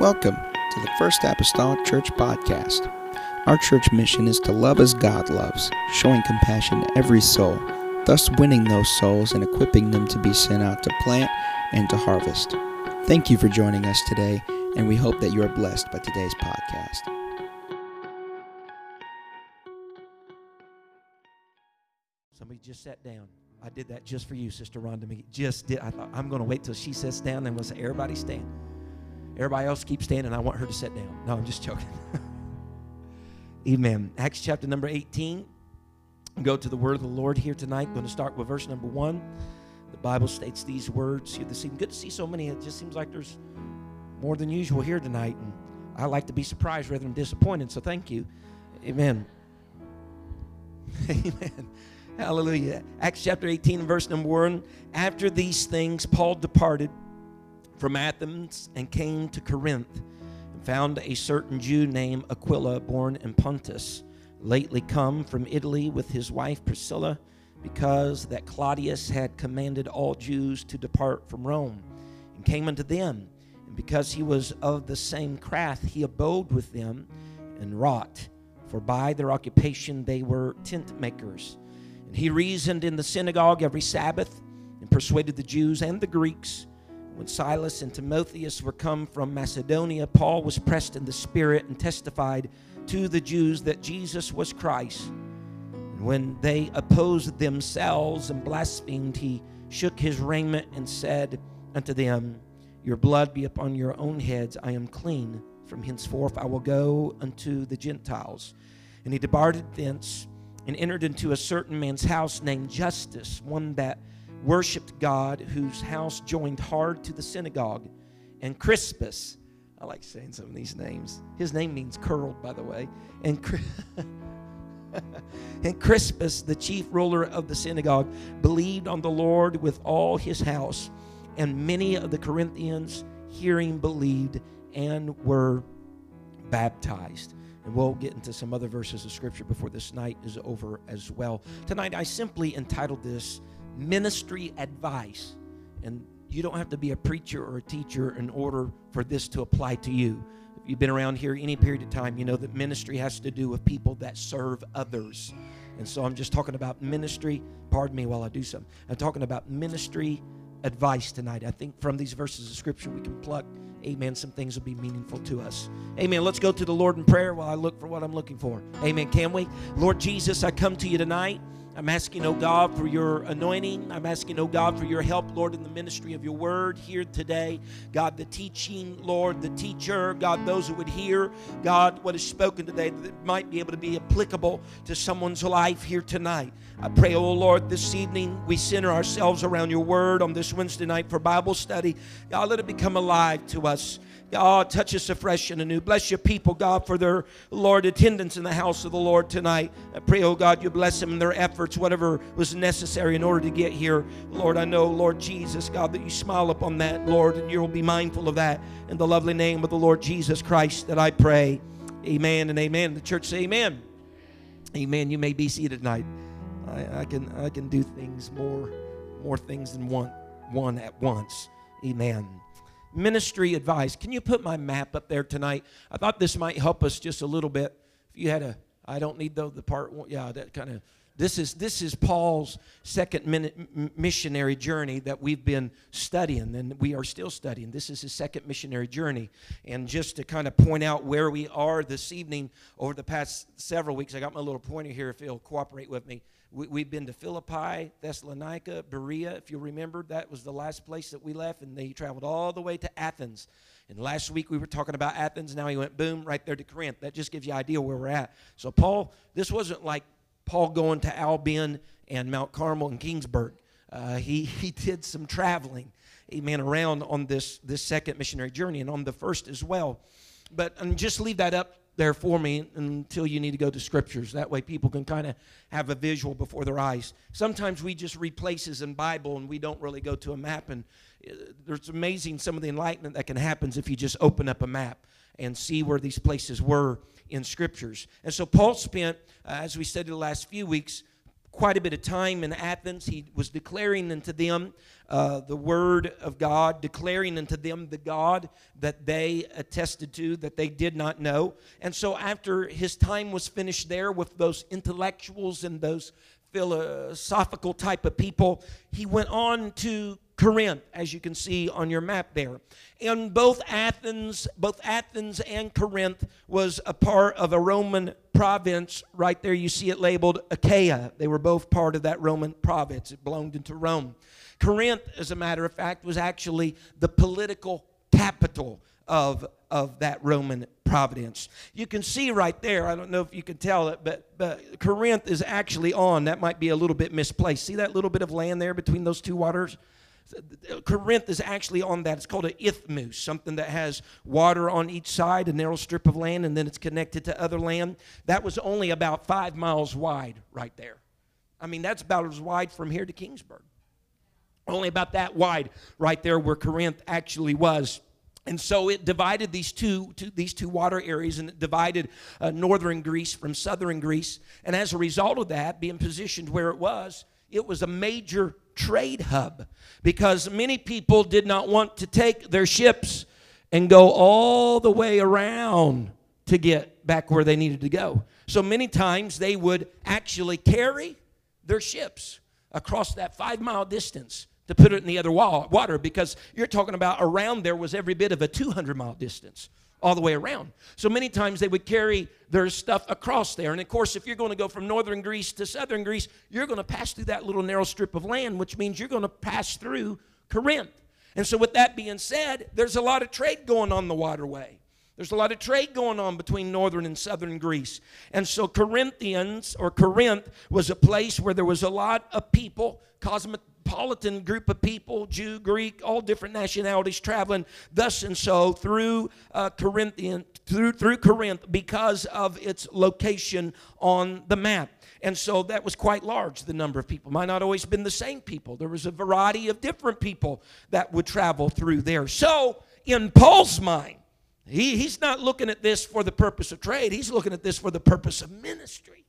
Welcome to the First Apostolic Church Podcast. Our church mission is to love as God loves, showing compassion to every soul, thus winning those souls and equipping them to be sent out to plant and to harvest. Thank you for joining us today, and we hope that you are blessed by today's podcast. Somebody just sat down. I did that just for you, Sister Rhonda. Me just did. I thought I'm going to wait till she sits down, then we'll say, "Everybody stand." Everybody else keep standing. I want her to sit down. No, I'm just joking. Amen. Acts chapter number 18. Go to the word of the Lord here tonight. I'm Going to start with verse number one. The Bible states these words here this evening. Good to see so many. It just seems like there's more than usual here tonight, and I like to be surprised rather than disappointed. So thank you. Amen. Amen. Hallelujah. Acts chapter 18 verse number 1. After these things, Paul departed from Athens and came to Corinth and found a certain Jew named Aquila, born in Pontus, lately come from Italy with his wife Priscilla, because that Claudius had commanded all Jews to depart from Rome, and came unto them. And because he was of the same craft, he abode with them and wrought. For by their occupation they were tent makers. And he reasoned in the synagogue every Sabbath and persuaded the Jews and the Greeks. When Silas and Timotheus were come from Macedonia, Paul was pressed in the Spirit and testified to the Jews that Jesus was Christ. And when they opposed themselves and blasphemed, he shook his raiment and said unto them, Your blood be upon your own heads. I am clean. From henceforth I will go unto the Gentiles. And he departed thence and entered into a certain man's house named Justus, one that worshiped God, whose house joined hard to the synagogue. And Crispus, I like saying some of these names. His name means curled, by the way. And, and Crispus, the chief ruler of the synagogue, believed on the Lord with all his house. And many of the Corinthians, hearing, believed and were baptized. And we'll get into some other verses of scripture before this night is over as well. Tonight, I simply entitled this Ministry Advice. And you don't have to be a preacher or a teacher in order for this to apply to you. If you've been around here any period of time, you know that ministry has to do with people that serve others. And so I'm just talking about ministry. Pardon me while I do something. I'm talking about ministry advice tonight. I think from these verses of scripture we can pluck Amen. Some things will be meaningful to us. Amen. Let's go to the Lord in prayer while I look for what I'm looking for. Amen. Can we? Lord Jesus, I come to you tonight. I'm asking, oh God, for your anointing. I'm asking, oh God, for your help, Lord, in the ministry of your word here today. God, the teaching, Lord, the teacher, God, those who would hear, God, what is spoken today that might be able to be applicable to someone's life here tonight. I pray, oh Lord, this evening we center ourselves around your word on this Wednesday night for Bible study. God, let it become alive to us. God, touch us afresh and anew. Bless your people, God, for their, Lord, attendance in the house of the Lord tonight. I pray, oh God, you bless them in their efforts, whatever was necessary in order to get here. Lord, I know, Lord Jesus, God, that you smile upon that, Lord, and you'll be mindful of that. In the lovely name of the Lord Jesus Christ that I pray. Amen and amen. The church say amen. Amen. You may be seated tonight. I, I can I can do things more more things than one one at once. Amen ministry advice. Can you put my map up there tonight? I thought this might help us just a little bit. If you had a, I don't need the, the part one, yeah, that kind of, this is, this is Paul's second missionary journey that we've been studying, and we are still studying. This is his second missionary journey. And just to kind of point out where we are this evening over the past several weeks, I got my little pointer here if you'll cooperate with me. We, have been to Philippi, Thessalonica, Berea. If you remember, that was the last place that we left, and they traveled all the way to Athens. And last week we were talking about Athens. Now he went boom right there to Corinth. That just gives you an idea where we're at. So Paul, this wasn't like Paul going to Albion and Mount Carmel and Kingsburg. Uh, he he did some traveling, amen, around on this this second missionary journey and on the first as well. But and just leave that up there for me until you need to go to scriptures. That way people can kind of have a visual before their eyes. Sometimes we just read places in Bible and we don't really go to a map. And uh, there's amazing some of the enlightenment that can happen if you just open up a map and see where these places were in scriptures. And so Paul spent, uh, as we said in the last few weeks, quite a bit of time in Athens. He was declaring unto them uh, the word of God, declaring unto them the God that they attested to, that they did not know. And so, after his time was finished there with those intellectuals and those philosophical type of people, he went on to Corinth, as you can see on your map there. And both Athens, both Athens and Corinth was a part of a Roman province. Right there, you see it labeled Achaia. They were both part of that Roman province. It belonged into Rome. Corinth, as a matter of fact, was actually the political capital of, of that Roman providence. You can see right there, I don't know if you can tell it, but, but Corinth is actually on. That might be a little bit misplaced. See that little bit of land there between those two waters? Corinth is actually on that. It's called an isthmus, something that has water on each side, a narrow strip of land, and then it's connected to other land. That was only about five miles wide right there. I mean, that's about as wide from here to Kingsburg. Only about that wide right there where Corinth actually was. And so it divided these two, two, these two water areas and it divided uh, northern Greece from southern Greece. And as a result of that, being positioned where it was, it was a major trade hub because many people did not want to take their ships and go all the way around to get back where they needed to go. So many times they would actually carry their ships across that five mile distance to put it in the other water because you're talking about around there was every bit of a 200 mile distance all the way around. So many times they would carry their stuff across there. And of course, if you're going to go from northern Greece to southern Greece, you're going to pass through that little narrow strip of land, which means you're going to pass through Corinth. And so, with that being said, there's a lot of trade going on the waterway. There's a lot of trade going on between northern and southern Greece. And so, Corinthians or Corinth was a place where there was a lot of people, cosmopolitan group of people, Jew, Greek, all different nationalities traveling thus and so through uh, Corinthian, through, through Corinth because of its location on the map. And so that was quite large, the number of people. Might not always been the same people. There was a variety of different people that would travel through there. So, in Paul's mind, he, he's not looking at this for the purpose of trade, he's looking at this for the purpose of ministry.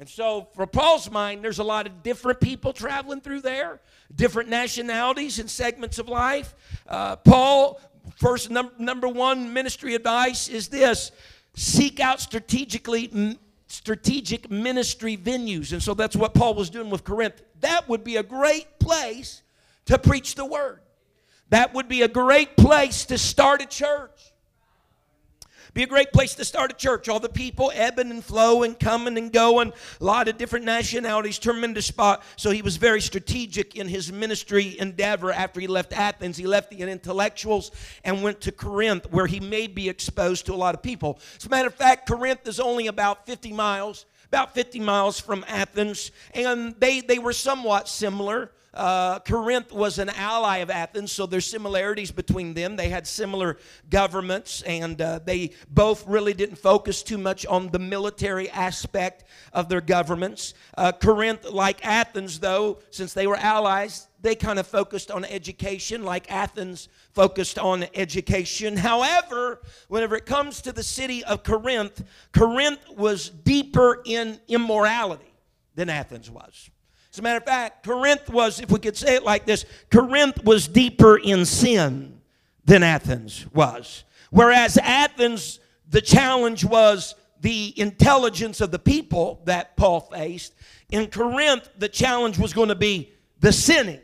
And so, for Paul's mind, there's a lot of different people traveling through there, different nationalities and segments of life. Uh, Paul, first num- number one ministry advice is this seek out strategically strategic ministry venues. And so that's what paul was doing with corinth. That would be a great place to preach the word. That would be a great place to start a church be a great place to start a church. All the people ebbing and flowing, coming and going, a lot of different nationalities, tremendous spot. So he was very strategic in his ministry endeavor after he left Athens. He left the intellectuals and went to Corinth, where he may be exposed to a lot of people. As a matter of fact, Corinth is only about 50 miles about 50 miles from Athens, and they, they were somewhat similar. Uh, Corinth was an ally of Athens, so there's similarities between them. They had similar governments, and uh, they both really didn't focus too much on the military aspect of their governments. Uh, Corinth, like Athens, though, since they were allies, they kind of focused on education, like Athens focused on education. However, whenever it comes to the city of Corinth, Corinth was deeper in immorality than Athens was. As a matter of fact, Corinth was, if we could say it like this, Corinth was deeper in sin than Athens was. Whereas Athens, the challenge was the intelligence of the people that Paul faced. In Corinth, the challenge was going to be the sinning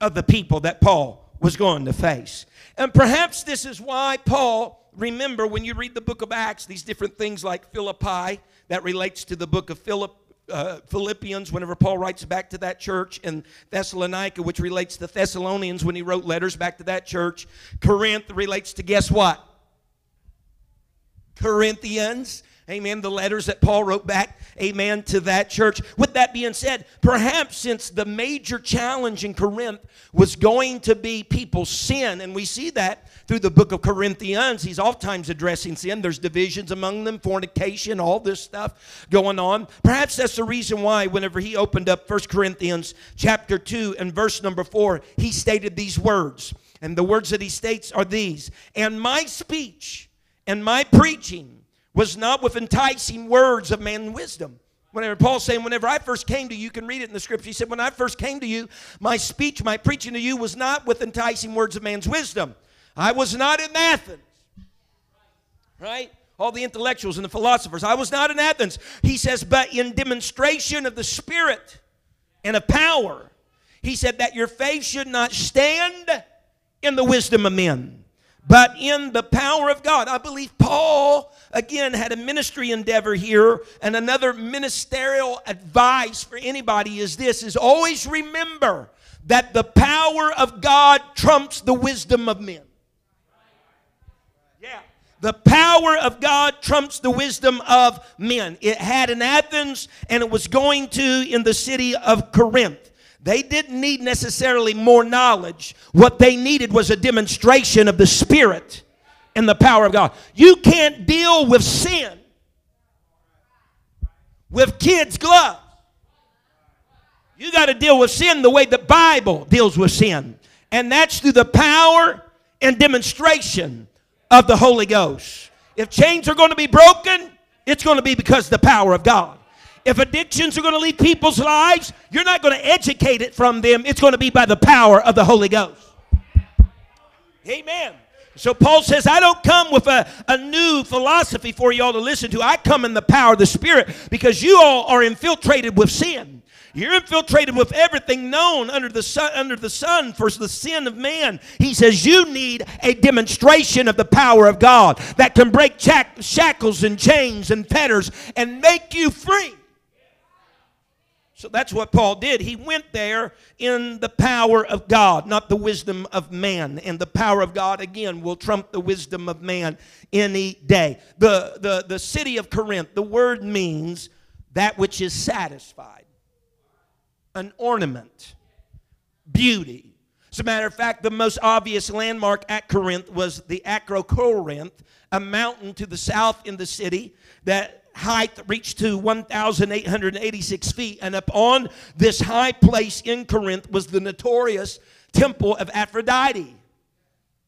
of the people that Paul was going to face. And perhaps this is why Paul, remember when you read the book of Acts, these different things like Philippi, that relates to the book of Philip, uh, Philippians, whenever Paul writes back to that church, in Thessalonica, which relates to Thessalonians when he wrote letters back to that church. Corinth relates to guess what? Corinthians. Amen. The letters that Paul wrote back, amen, to that church. With that being said, perhaps since the major challenge in Corinth was going to be people's sin, and we see that through the book of Corinthians, he's oftentimes addressing sin. There's divisions among them, fornication, all this stuff going on. Perhaps that's the reason why, whenever he opened up First Corinthians chapter 2 and verse number 4, he stated these words. And the words that he states are these And my speech and my preaching was not with enticing words of man's wisdom. Whenever Paul's saying, whenever I first came to you, you can read it in the scripture. He said, When I first came to you, my speech, my preaching to you was not with enticing words of man's wisdom. I was not in Athens. Right? All the intellectuals and the philosophers. I was not in Athens. He says, but in demonstration of the Spirit and of power. He said that your faith should not stand in the wisdom of men, but in the power of God. I believe Paul, again, had a ministry endeavor here, and another ministerial advice for anybody is this is always remember that the power of God trumps the wisdom of men. The power of God trumps the wisdom of men. It had in Athens and it was going to in the city of Corinth. They didn't need necessarily more knowledge. What they needed was a demonstration of the Spirit and the power of God. You can't deal with sin with kids' gloves. You got to deal with sin the way the Bible deals with sin, and that's through the power and demonstration of the Holy Ghost. If chains are going to be broken, it's going to be because of the power of God. If addictions are going to lead people's lives, you're not going to educate it from them. It's going to be by the power of the Holy Ghost. Amen. So Paul says, I don't come with a, a new philosophy for y'all to listen to. I come in the power of the Spirit because you all are infiltrated with sin. You're infiltrated with everything known under the sun, under the sun for the sin of man. He says you need a demonstration of the power of God that can break shackles and chains and fetters and make you free. So that's what Paul did. He went there in the power of God, not the wisdom of man. And the power of God, again, will trump the wisdom of man any day. The, the, the city of Corinth, the word means that which is satisfied, an ornament, beauty. As a matter of fact, the most obvious landmark at Corinth was the Acrocorinth, a mountain to the south in the city that height reached to 1,886 feet. And upon this high place in Corinth was the notorious temple of Aphrodite,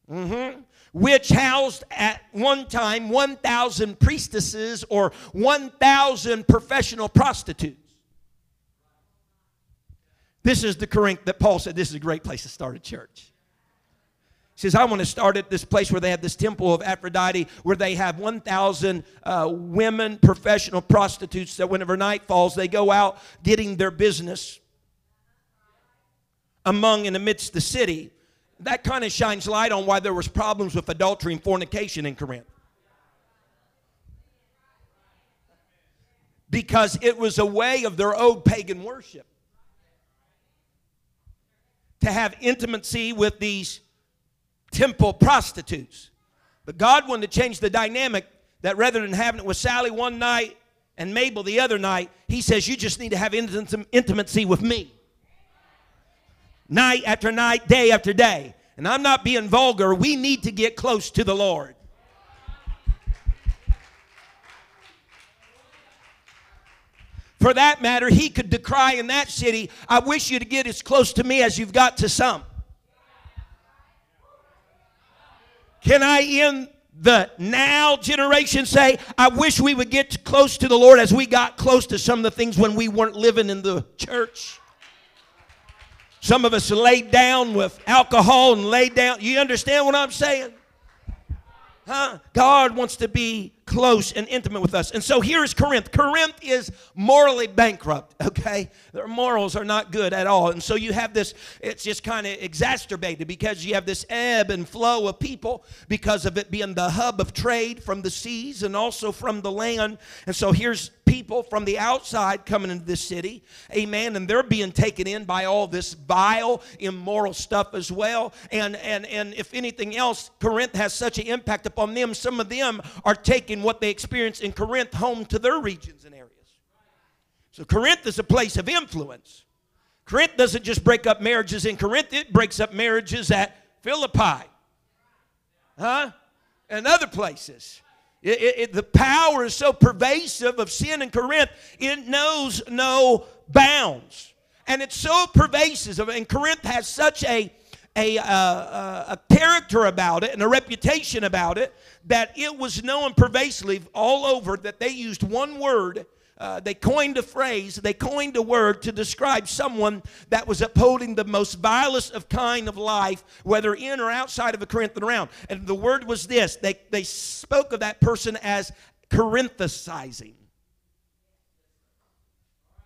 mm-hmm. which housed at one time 1,000 priestesses or 1,000 professional prostitutes. This is the Corinth that Paul said this is a great place to start a church He says, I want to start at this place where they have this temple of Aphrodite, where they have 1,000 uh, women, professional prostitutes that whenever night falls, they go out getting their business among and amidst the city. That kind of shines light on why there was problems with adultery and fornication in Corinth. Because it was a way of their old pagan worship to have intimacy with these temple prostitutes. But God wanted to change the dynamic that rather than having it with Sally one night and Mabel the other night, He says, You just need to have intimacy with me. Night after night, day after day. And I'm not being vulgar. We need to get close to the Lord. For that matter, he could decry in that city, I wish you to get as close to me as you've got to some. Can I, in the now generation, say, I wish we would get close to the Lord as we got close to some of the things when we weren't living in the church? Some of us laid down with alcohol and laid down. You understand what I'm saying? Huh? God wants to be close and intimate with us. And so here is Corinth. Corinth is morally bankrupt, okay? Their morals are not good at all. And so you have this, it's just kind of exacerbated because you have this ebb and flow of people because of it being the hub of trade from the seas and also from the land. And so here's people from the outside coming into this city, amen, and they're being taken in by all this vile, immoral stuff as well. And and and if anything else, Corinth has such an impact upon them. Some of them are taking what they experienced in Corinth home to their regions and areas. So Corinth is a place of influence. Corinth doesn't just break up marriages in Corinth, it breaks up marriages at Philippi. Huh? And other places. It, it, it, the power is so pervasive of sin in Corinth, it knows no bounds. And it's so pervasive. And Corinth has such a, a, uh, uh, a character about it and a reputation about it that it was known pervasively all over that they used one word uh, they coined a phrase, they coined a word to describe someone that was upholding the most vilest of kind of life, whether in or outside of a Corinthian realm. And the word was this they, they spoke of that person as Corinthicizing.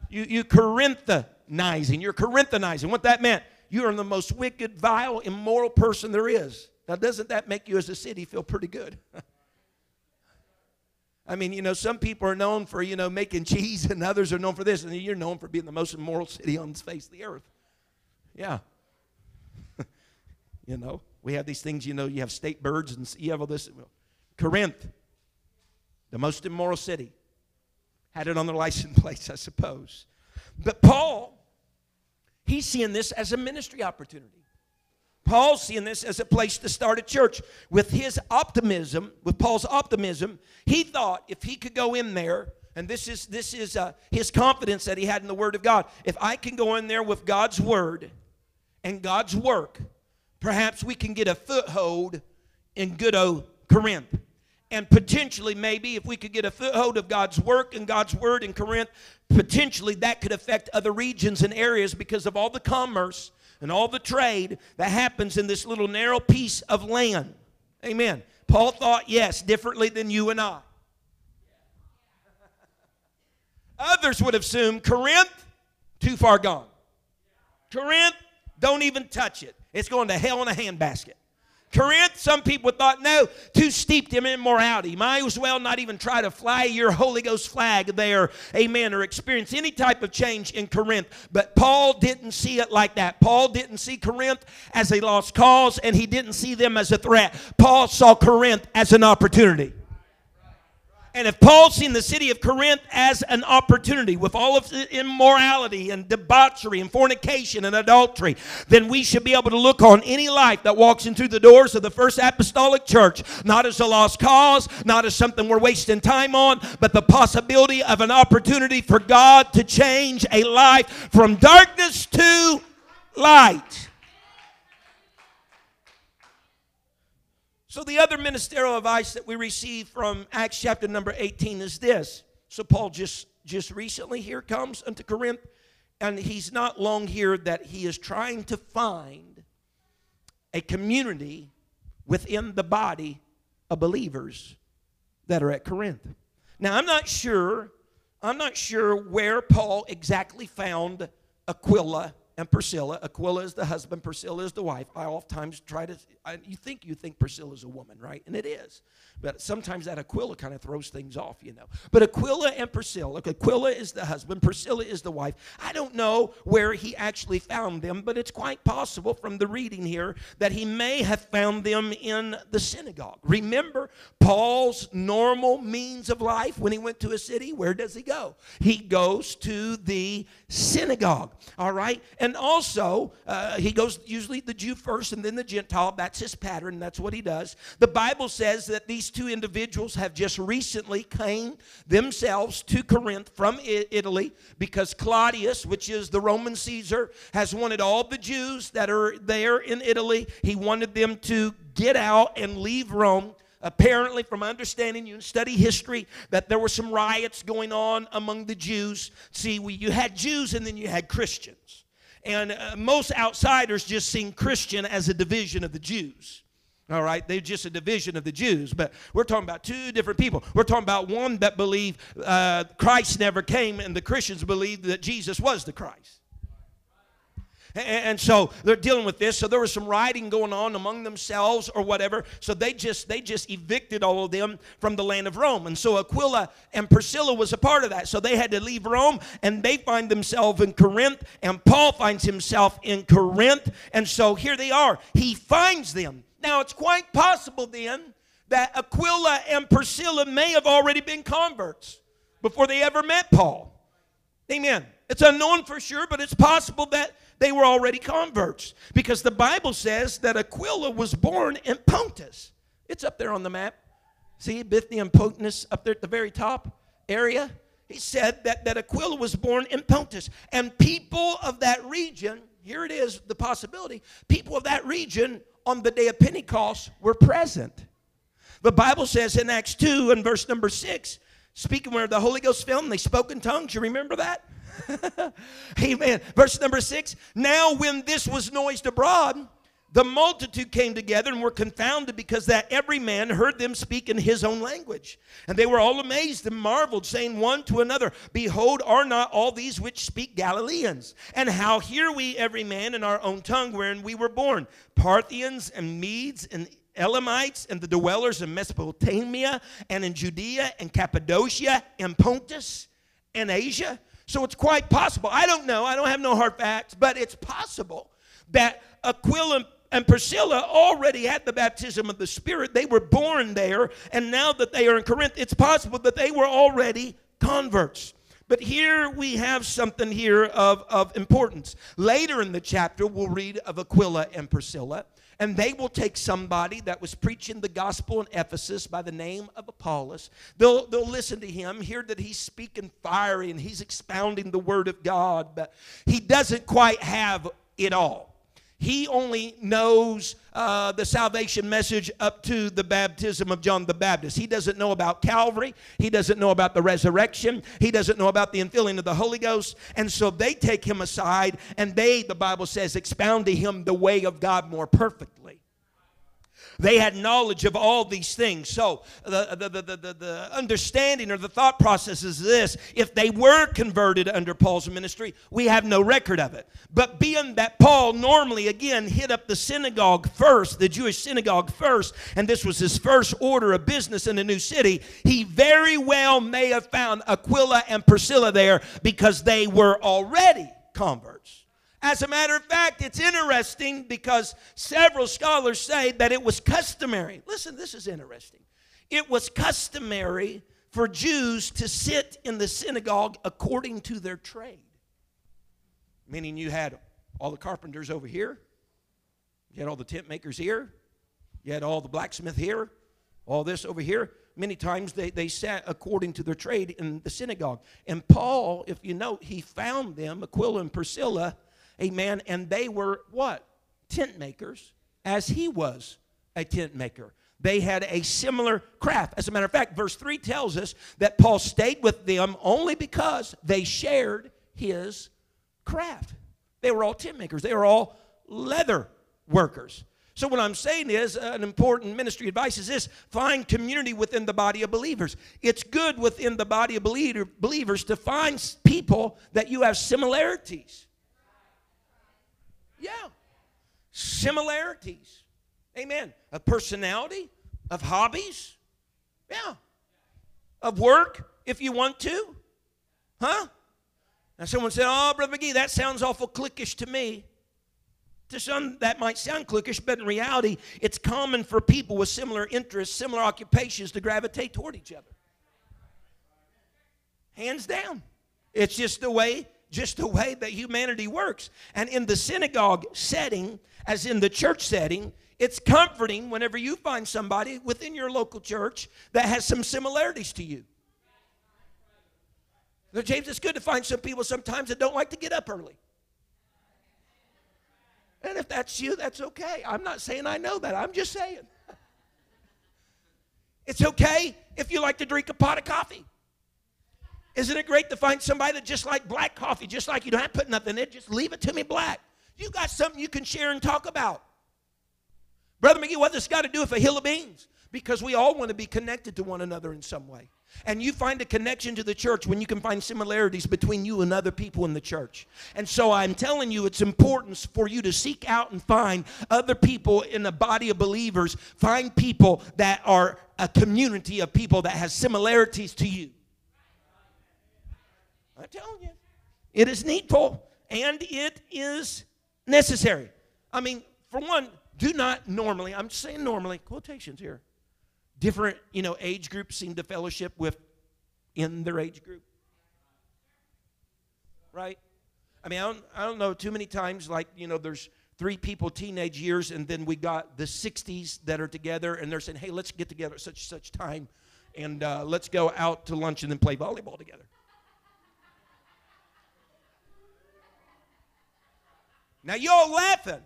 You, you Corinthianizing. You're Corinthianizing. What that meant, you are the most wicked, vile, immoral person there is. Now, doesn't that make you as a city feel pretty good? I mean, you know, some people are known for, you know, making cheese and others are known for this, and you're known for being the most immoral city on the face of the earth. Yeah. you know, we have these things, you know, you have state birds and you have all this. Corinth, the most immoral city, had it on their license plates, I suppose. But Paul, he's seeing this as a ministry opportunity. Paul's seeing this as a place to start a church. With his optimism, with Paul's optimism, he thought if he could go in there, and this is this is uh, his confidence that he had in the Word of God. If I can go in there with God's Word and God's work, perhaps we can get a foothold in good old Corinth. And potentially, maybe if we could get a foothold of God's work and God's word in Corinth, potentially that could affect other regions and areas because of all the commerce and all the trade that happens in this little narrow piece of land. Amen. Paul thought, yes, differently than you and I. Others would have assumed Corinth, too far gone. Corinth, don't even touch it. It's going to hell in a handbasket. Corinth, some people thought, no, too steeped in immorality. Might as well not even try to fly your Holy Ghost flag there, amen, or experience any type of change in Corinth. But Paul didn't see it like that. Paul didn't see Corinth as a lost cause, and he didn't see them as a threat. Paul saw Corinth as an opportunity. And if Paul's seen the city of Corinth as an opportunity with all of the immorality and debauchery and fornication and adultery, then we should be able to look on any life that walks in through the doors of the First Apostolic Church, not as a lost cause, not as something we're wasting time on, but the possibility of an opportunity for God to change a life from darkness to light. So, the other ministerial advice that we receive from Acts chapter number 18 is this. So, Paul just, just recently here comes unto Corinth, and he's not long here that he is trying to find a community within the body of believers that are at Corinth. Now, I'm not sure, I'm not sure where Paul exactly found Aquila and Priscilla. Aquila is the husband, Priscilla is the wife. I oftentimes try to, I, you think you think Priscilla is a woman, right? And it is. But sometimes that Aquila kind of throws things off, you know. But Aquila and Priscilla, Aquila is the husband, Priscilla is the wife. I don't know where he actually found them, but it's quite possible from the reading here that he may have found them in the synagogue. Remember Paul's normal means of life when he went to a city? Where does he go? He goes to the synagogue, all right? And also, uh, he goes usually the Jew first and then the Gentile. That's his pattern. That's what he does. The Bible says that these two individuals have just recently came themselves to Corinth from Italy because Claudius, which is the Roman Caesar, has wanted all the Jews that are there in Italy, he wanted them to get out and leave Rome apparently from understanding you and study history that there were some riots going on among the jews see we, you had jews and then you had christians and uh, most outsiders just seen Christian as a division of the Jews. All right, they're just a division of the Jews, but we're talking about two different people. We're talking about one that believed uh, Christ never came, and the Christians believed that Jesus was the Christ. And so they're dealing with this. So there was some rioting going on among themselves or whatever. So they just they just evicted all of them from the land of Rome. And so Aquila and Priscilla was a part of that. So they had to leave Rome and they find themselves in Corinth. And Paul finds himself in Corinth. And so here they are. He finds them. Now it's quite possible then that Aquila and Priscilla may have already been converts before they ever met Paul. Amen. It's unknown for sure, but it's possible that they were already converts because the Bible says that Aquila was born in Pontus. It's up there on the map. See Bithynia and Pontus up there at the very top area? He said that, that Aquila was born in Pontus. And people of that region, here it is, the possibility, people of that region on the day of Pentecost were present. The Bible says in Acts 2 and verse number 6 speaking where the Holy Ghost fell and they spoke in tongues. You remember that? Amen. Verse number six. Now, when this was noised abroad, the multitude came together and were confounded because that every man heard them speak in his own language. And they were all amazed and marveled, saying one to another, Behold, are not all these which speak Galileans? And how hear we every man in our own tongue wherein we were born? Parthians and Medes and Elamites and the dwellers in Mesopotamia and in Judea and Cappadocia and Pontus and Asia. So it's quite possible. I don't know. I don't have no hard facts, but it's possible that Aquila and Priscilla already had the baptism of the Spirit. They were born there, and now that they are in Corinth, it's possible that they were already converts. But here we have something here of, of importance. Later in the chapter, we'll read of Aquila and Priscilla, and they will take somebody that was preaching the gospel in Ephesus by the name of Apollos. They'll, they'll listen to him, hear that he's speaking fiery and he's expounding the word of God, but he doesn't quite have it all. He only knows uh, the salvation message up to the baptism of John the Baptist. He doesn't know about Calvary. He doesn't know about the resurrection. He doesn't know about the infilling of the Holy Ghost. And so they take him aside and they, the Bible says, expound to him the way of God more perfectly. They had knowledge of all these things. So the, the, the, the, the understanding or the thought process is this if they were converted under Paul's ministry, we have no record of it. But being that Paul normally, again, hit up the synagogue first, the Jewish synagogue first, and this was his first order of business in a new city, he very well may have found Aquila and Priscilla there because they were already converts. As a matter of fact, it's interesting because several scholars say that it was customary. Listen, this is interesting. It was customary for Jews to sit in the synagogue according to their trade. Meaning you had all the carpenters over here, you had all the tent makers here, you had all the blacksmith here, all this over here. Many times they, they sat according to their trade in the synagogue. And Paul, if you note, he found them, Aquila and Priscilla, Amen. And they were what? Tent makers, as he was a tent maker. They had a similar craft. As a matter of fact, verse 3 tells us that Paul stayed with them only because they shared his craft. They were all tent makers, they were all leather workers. So, what I'm saying is, uh, an important ministry advice is this find community within the body of believers. It's good within the body of believer, believers to find people that you have similarities yeah. Similarities. Amen. Of personality, of hobbies. Yeah. Of work, if you want to. Huh? Now, someone said, Oh, Brother McGee, that sounds awful cliquish to me. To some, that might sound cliquish, but in reality, it's common for people with similar interests, similar occupations to gravitate toward each other. Hands down. It's just the way just the way that humanity works. And in the synagogue setting, as in the church setting, it's comforting whenever you find somebody within your local church that has some similarities to you. Now, James, it's good to find some people sometimes that don't like to get up early. And if that's you, that's okay. I'm not saying I know that. I'm just saying. It's okay if you like to drink a pot of coffee. Isn't it great to find somebody that just like black coffee, just like you don't have to put nothing in it, just leave it to me black. You got something you can share and talk about. Brother McGee, what does this got to do with a hill of beans? Because we all want to be connected to one another in some way. And you find a connection to the church when you can find similarities between you and other people in the church. And so I'm telling you, it's important for you to seek out and find other people in the body of believers. Find people that are a community of people that has similarities to you. I'm telling you. It is needful and it is necessary. I mean, for one, do not normally, I'm saying normally, quotations here, different, you know, age groups seem to fellowship with in their age group. Right? I mean, I don't, I don't know too many times, like, you know, there's three people teenage years, and then we got the 60s that are together, and they're saying, hey, let's get together at such such time, and uh, let's go out to lunch and then play volleyball together. Now you're laughing,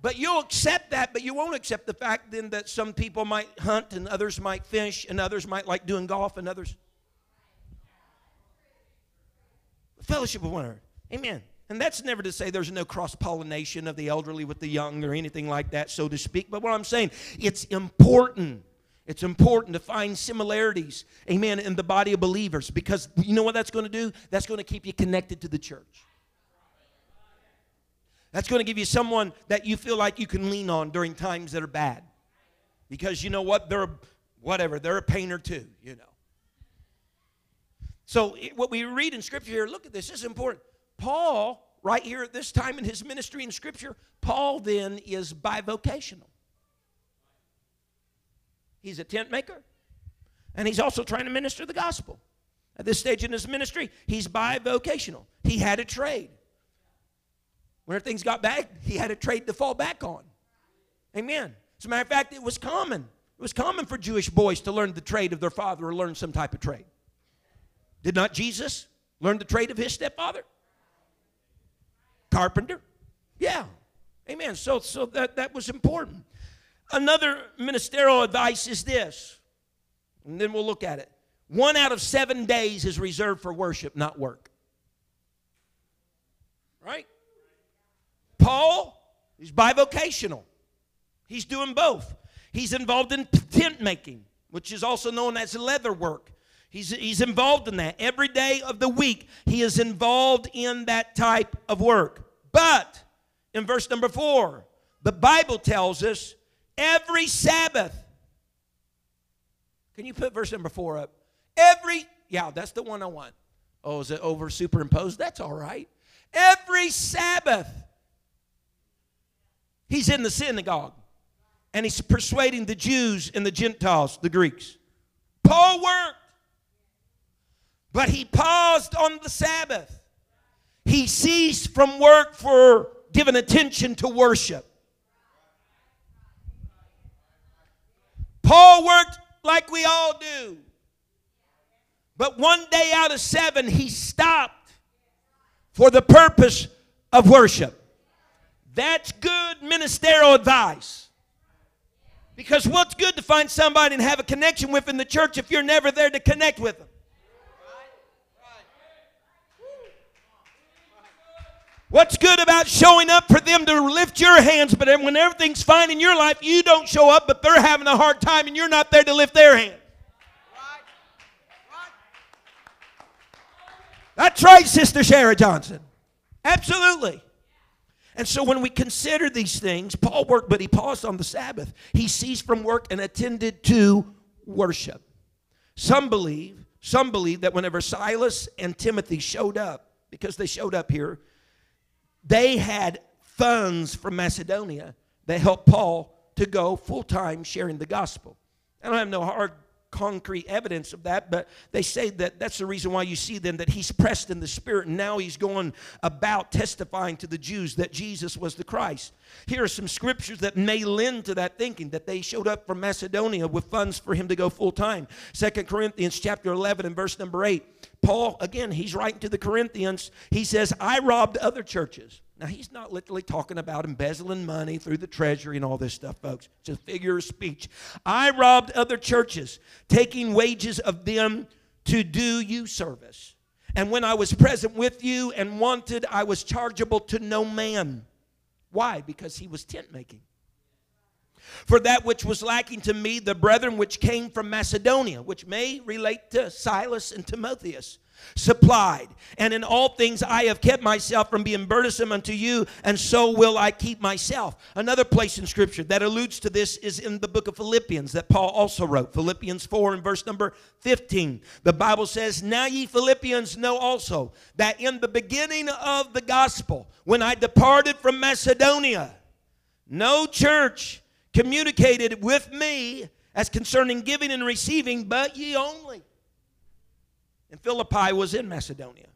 but you'll accept that, but you won't accept the fact then that some people might hunt and others might fish and others might like doing golf and others. Fellowship of one another. Amen. And that's never to say there's no cross pollination of the elderly with the young or anything like that, so to speak. But what I'm saying, it's important. It's important to find similarities, amen, in the body of believers because you know what that's going to do? That's going to keep you connected to the church. That's going to give you someone that you feel like you can lean on during times that are bad. Because you know what? They're whatever, they're a painter too, you know. So, what we read in Scripture here, look at this, this is important. Paul, right here at this time in his ministry in Scripture, Paul then is bivocational. He's a tent maker, and he's also trying to minister the gospel. At this stage in his ministry, he's bivocational. He had a trade. When things got bad, he had a trade to fall back on. Amen. As a matter of fact, it was common. It was common for Jewish boys to learn the trade of their father or learn some type of trade. Did not Jesus learn the trade of his stepfather? Carpenter? Yeah. Amen. So, so that, that was important. Another ministerial advice is this, and then we'll look at it. One out of seven days is reserved for worship, not work. Right? Paul is bivocational. He's doing both. He's involved in tent making, which is also known as leather work. He's, he's involved in that. Every day of the week, he is involved in that type of work. But in verse number four, the Bible tells us every Sabbath. Can you put verse number four up? Every, yeah, that's the one I want. Oh, is it over superimposed? That's all right. Every Sabbath, he's in the synagogue and he's persuading the Jews and the Gentiles, the Greeks. Paul worked, but he paused on the Sabbath. He ceased from work for giving attention to worship. Paul worked like we all do. But one day out of seven, he stopped for the purpose of worship. That's good ministerial advice. Because what's good to find somebody and have a connection with in the church if you're never there to connect with them? What's good about showing up for them to lift your hands, but when everything's fine in your life, you don't show up, but they're having a hard time and you're not there to lift their hand? That's right, Sister Sarah Johnson. Absolutely. And so when we consider these things, Paul worked, but he paused on the Sabbath. He ceased from work and attended to worship. Some believe, some believe that whenever Silas and Timothy showed up, because they showed up here, they had funds from Macedonia that helped Paul to go full time sharing the gospel. I don't have no hard concrete evidence of that, but they say that that's the reason why you see then that he's pressed in the spirit and now he's going about testifying to the Jews that Jesus was the Christ. Here are some scriptures that may lend to that thinking that they showed up from Macedonia with funds for him to go full time. Second Corinthians chapter 11 and verse number 8. Paul, again, he's writing to the Corinthians. He says, I robbed other churches. Now, he's not literally talking about embezzling money through the treasury and all this stuff, folks. It's a figure of speech. I robbed other churches, taking wages of them to do you service. And when I was present with you and wanted, I was chargeable to no man. Why? Because he was tent making. For that which was lacking to me, the brethren which came from Macedonia, which may relate to Silas and Timotheus, supplied. And in all things I have kept myself from being burdensome unto you, and so will I keep myself. Another place in Scripture that alludes to this is in the book of Philippians that Paul also wrote. Philippians 4 and verse number 15. The Bible says, Now ye Philippians know also that in the beginning of the gospel, when I departed from Macedonia, no church communicated with me as concerning giving and receiving, but ye only. And Philippi was in Macedonia.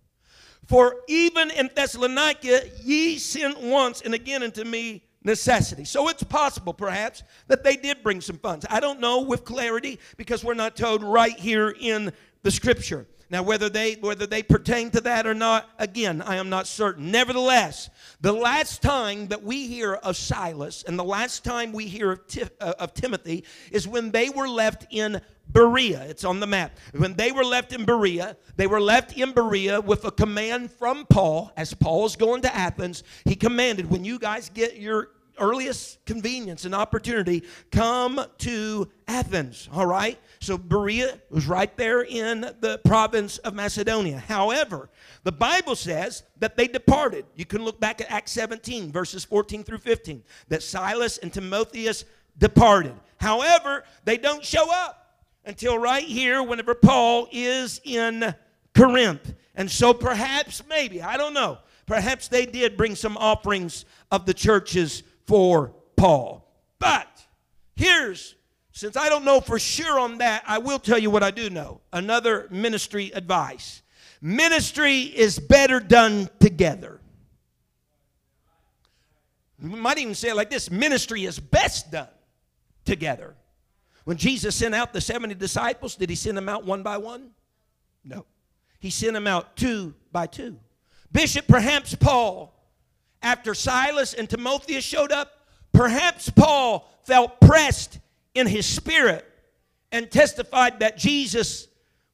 For even in Thessalonica ye sent once and again unto me necessity. So it's possible, perhaps, that they did bring some funds. I don't know with clarity because we're not told right here in the scripture. Now, whether they whether they pertain to that or not, again, I am not certain. Nevertheless, the last time that we hear of Silas and the last time we hear of, uh, of Timothy is when they were left in Berea. It's on the map. When they were left in Berea, they were left in Berea with a command from Paul. As Paul is going to Athens, he commanded, when you guys get your earliest convenience and opportunity, come to Athens. All right? So Berea was right there in the province of Macedonia. However, the Bible says that they departed. You can look back at Acts 17, verses 14 through 15, that Silas and Timotheus departed. However, they don't show up until right here whenever Paul is in Corinth. And so perhaps, maybe, I don't know, perhaps they did bring some offerings of the churches for Paul. But here's, since I don't know for sure on that, I will tell you what I do know. Another ministry advice ministry is better done together. We might even say it like this ministry is best done together. When Jesus sent out the 70 disciples, did he send them out one by one? No. He sent them out two by two. Bishop, perhaps Paul, after Silas and Timotheus showed up, perhaps Paul felt pressed in his spirit and testified that Jesus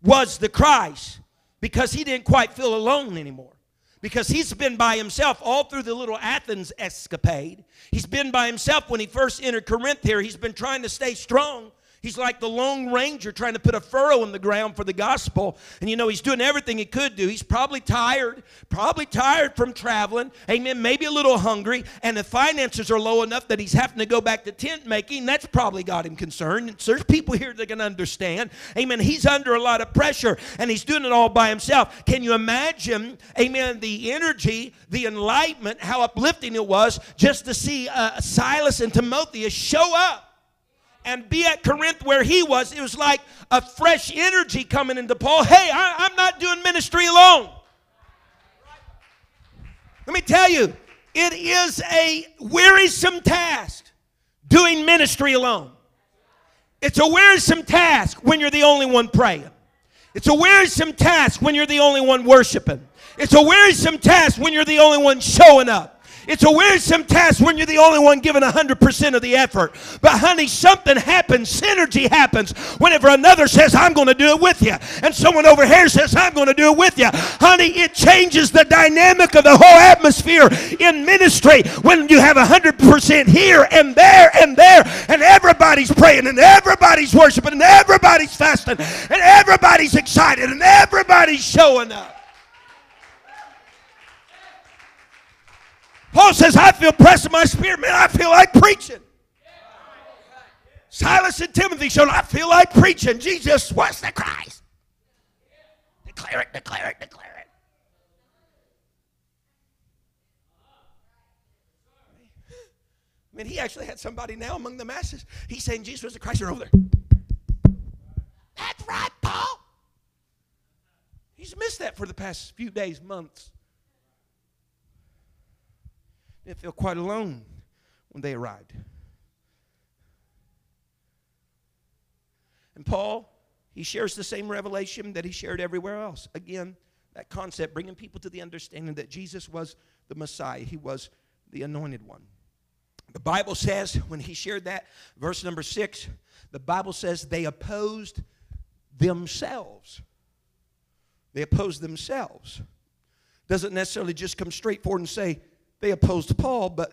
was the Christ because he didn't quite feel alone anymore because he's been by himself all through the little Athens escapade. He's been by himself when he first entered Corinth here. He's been trying to stay strong. He's like the Lone Ranger trying to put a furrow in the ground for the gospel. And you know, he's doing everything he could do. He's probably tired, probably tired from traveling. Amen. Maybe a little hungry. And the finances are low enough that he's having to go back to tent making. That's probably got him concerned. So there's people here that can understand. Amen. He's under a lot of pressure and he's doing it all by himself. Can you imagine, amen, the energy, the enlightenment, how uplifting it was just to see uh, Silas and Timotheus show up? And be at Corinth where he was, it was like a fresh energy coming into Paul. Hey, I, am not doing ministry alone. Let me tell you, it is a wearisome task doing ministry alone. It's a wearisome task when you're the only one praying. It's a wearisome task when you're the only one worshiping. It's a wearisome task when you're the only one showing up. It's a wearisome task when you're the only one giving 100% of the effort. But, honey, something happens, synergy happens whenever another says, I'm going to do it with you. And someone over here says, I'm going to do it with you. Honey, it changes the dynamic of the whole atmosphere in ministry when you have 100% here and there and there, and everybody's praying and everybody's worshiping and everybody's fasting and everybody's excited and everybody's showing up. Paul says, I feel pressed in my spirit, man. I feel like preaching. Silas and Timothy showed, I feel like preaching. Jesus was the Christ. Declare it, declare it, declare it. I mean, he actually had somebody now among the masses. He's saying Jesus was the Christ. They're over there. That's right, Paul. He's missed that for the past few days, months. They felt quite alone when they arrived. And Paul, he shares the same revelation that he shared everywhere else. Again, that concept, bringing people to the understanding that Jesus was the Messiah, he was the anointed one. The Bible says, when he shared that, verse number six, the Bible says they opposed themselves. They opposed themselves. Doesn't necessarily just come straight forward and say, they opposed Paul, but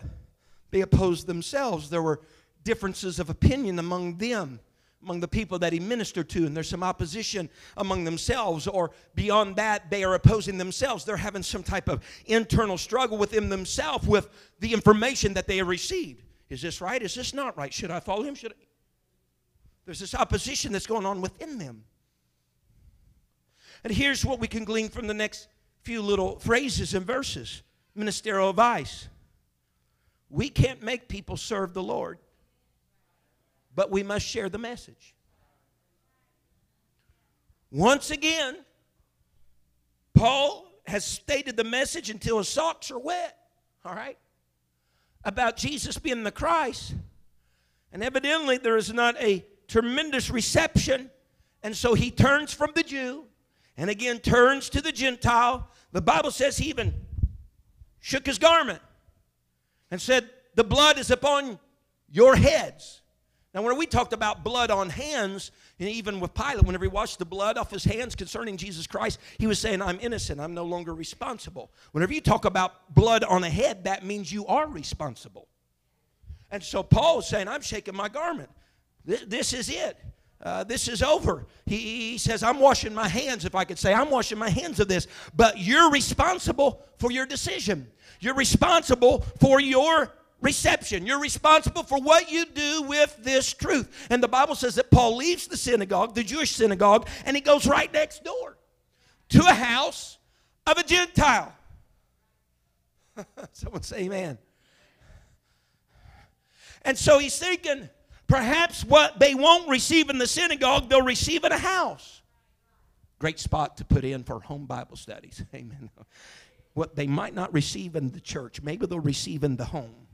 they opposed themselves. There were differences of opinion among them, among the people that he ministered to, and there's some opposition among themselves, or beyond that, they are opposing themselves. They're having some type of internal struggle within themselves with the information that they have received. Is this right? Is this not right? Should I follow him? Should I? There's this opposition that's going on within them. And here's what we can glean from the next few little phrases and verses ministerial advice. We can't make people serve the Lord, but we must share the message. Once again, Paul has stated the message until his socks are wet, all right, about Jesus being the Christ. And evidently, there is not a tremendous reception And so he turns from the Jew and again turns to the Gentile. The Bible says he even shook his garment and said, The blood is upon your heads. Now, when we talked about blood on hands, and even with Pilate, whenever he washed the blood off his hands concerning Jesus Christ, he was saying, I'm innocent. I'm no longer responsible. Whenever you talk about blood on a head, that means you are responsible. And so Paul is saying, I'm shaking my garment. This, this is it. Uh, this is over. He, he says, I'm washing my hands, if I could say, I'm washing my hands of this. But you're responsible for your decision. You're responsible for your reception. You're responsible for what you do with this truth. And the Bible says that Paul leaves the synagogue, the Jewish synagogue, and he goes right next door to a house of a Gentile. Someone say amen. And so he's thinking, perhaps what they won't receive in the synagogue, they'll receive in a house. Great spot to put in for home Bible studies. Amen. What they might not receive in the church, maybe they'll receive in the home.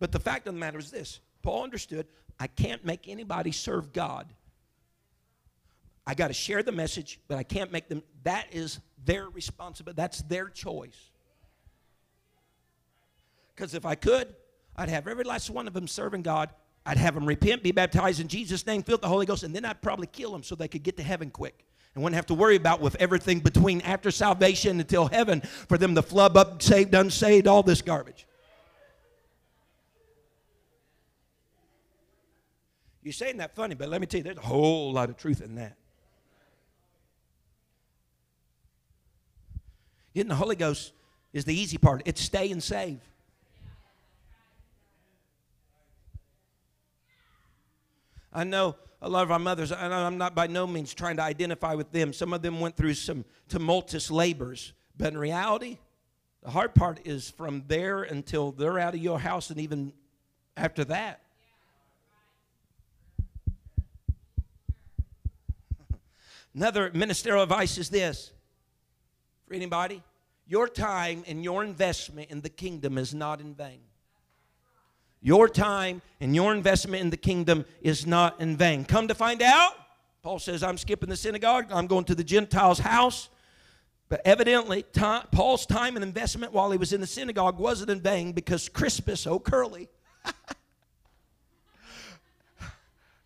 But the fact of the matter is this Paul understood I can't make anybody serve God. I got to share the message, but I can't make them. That is their responsibility. That's their choice. Because if I could, I'd have every last one of them serving God. I'd have them repent, be baptized in Jesus' name, fill the Holy Ghost, and then I'd probably kill them so they could get to heaven quick. And wouldn't have to worry about with everything between after salvation until heaven for them to flub up, saved, unsaved, all this garbage. You're saying that funny, but let me tell you, there's a whole lot of truth in that. Getting the Holy Ghost is the easy part. It's stay and save. I know a lot of our mothers, and I'm not by no means trying to identify with them. Some of them went through some tumultuous labors. But in reality, the hard part is from there until they're out of your house and even after that. Another ministerial advice is this for anybody your time and your investment in the kingdom is not in vain. Your time and your investment in the kingdom is not in vain. Come to find out, Paul says, I'm skipping the synagogue, I'm going to the Gentiles' house. But evidently, time, Paul's time and investment while he was in the synagogue wasn't in vain because Crispus, oh Curly,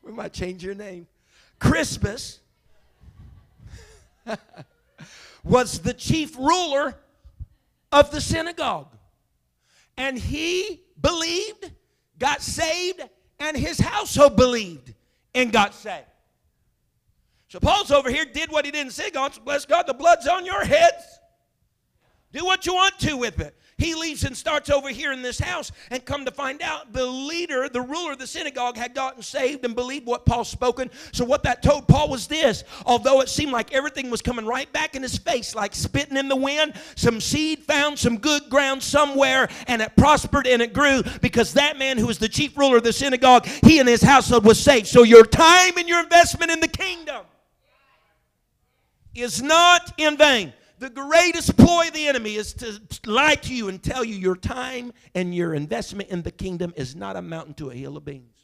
we might change your name. Crispus was the chief ruler of the synagogue. And he believed got saved, and his household believed and got saved. So Paul's over here, did what he didn't say. God, bless God, the blood's on your heads. Do what you want to with it. He leaves and starts over here in this house, and come to find out, the leader, the ruler of the synagogue, had gotten saved and believed what Paul spoken. So what that told Paul was this: although it seemed like everything was coming right back in his face, like spitting in the wind, some seed found some good ground somewhere, and it prospered and it grew because that man who was the chief ruler of the synagogue, he and his household was saved. So your time and your investment in the kingdom is not in vain. The greatest ploy of the enemy is to lie to you and tell you your time and your investment in the kingdom is not amounting to a hill of beans.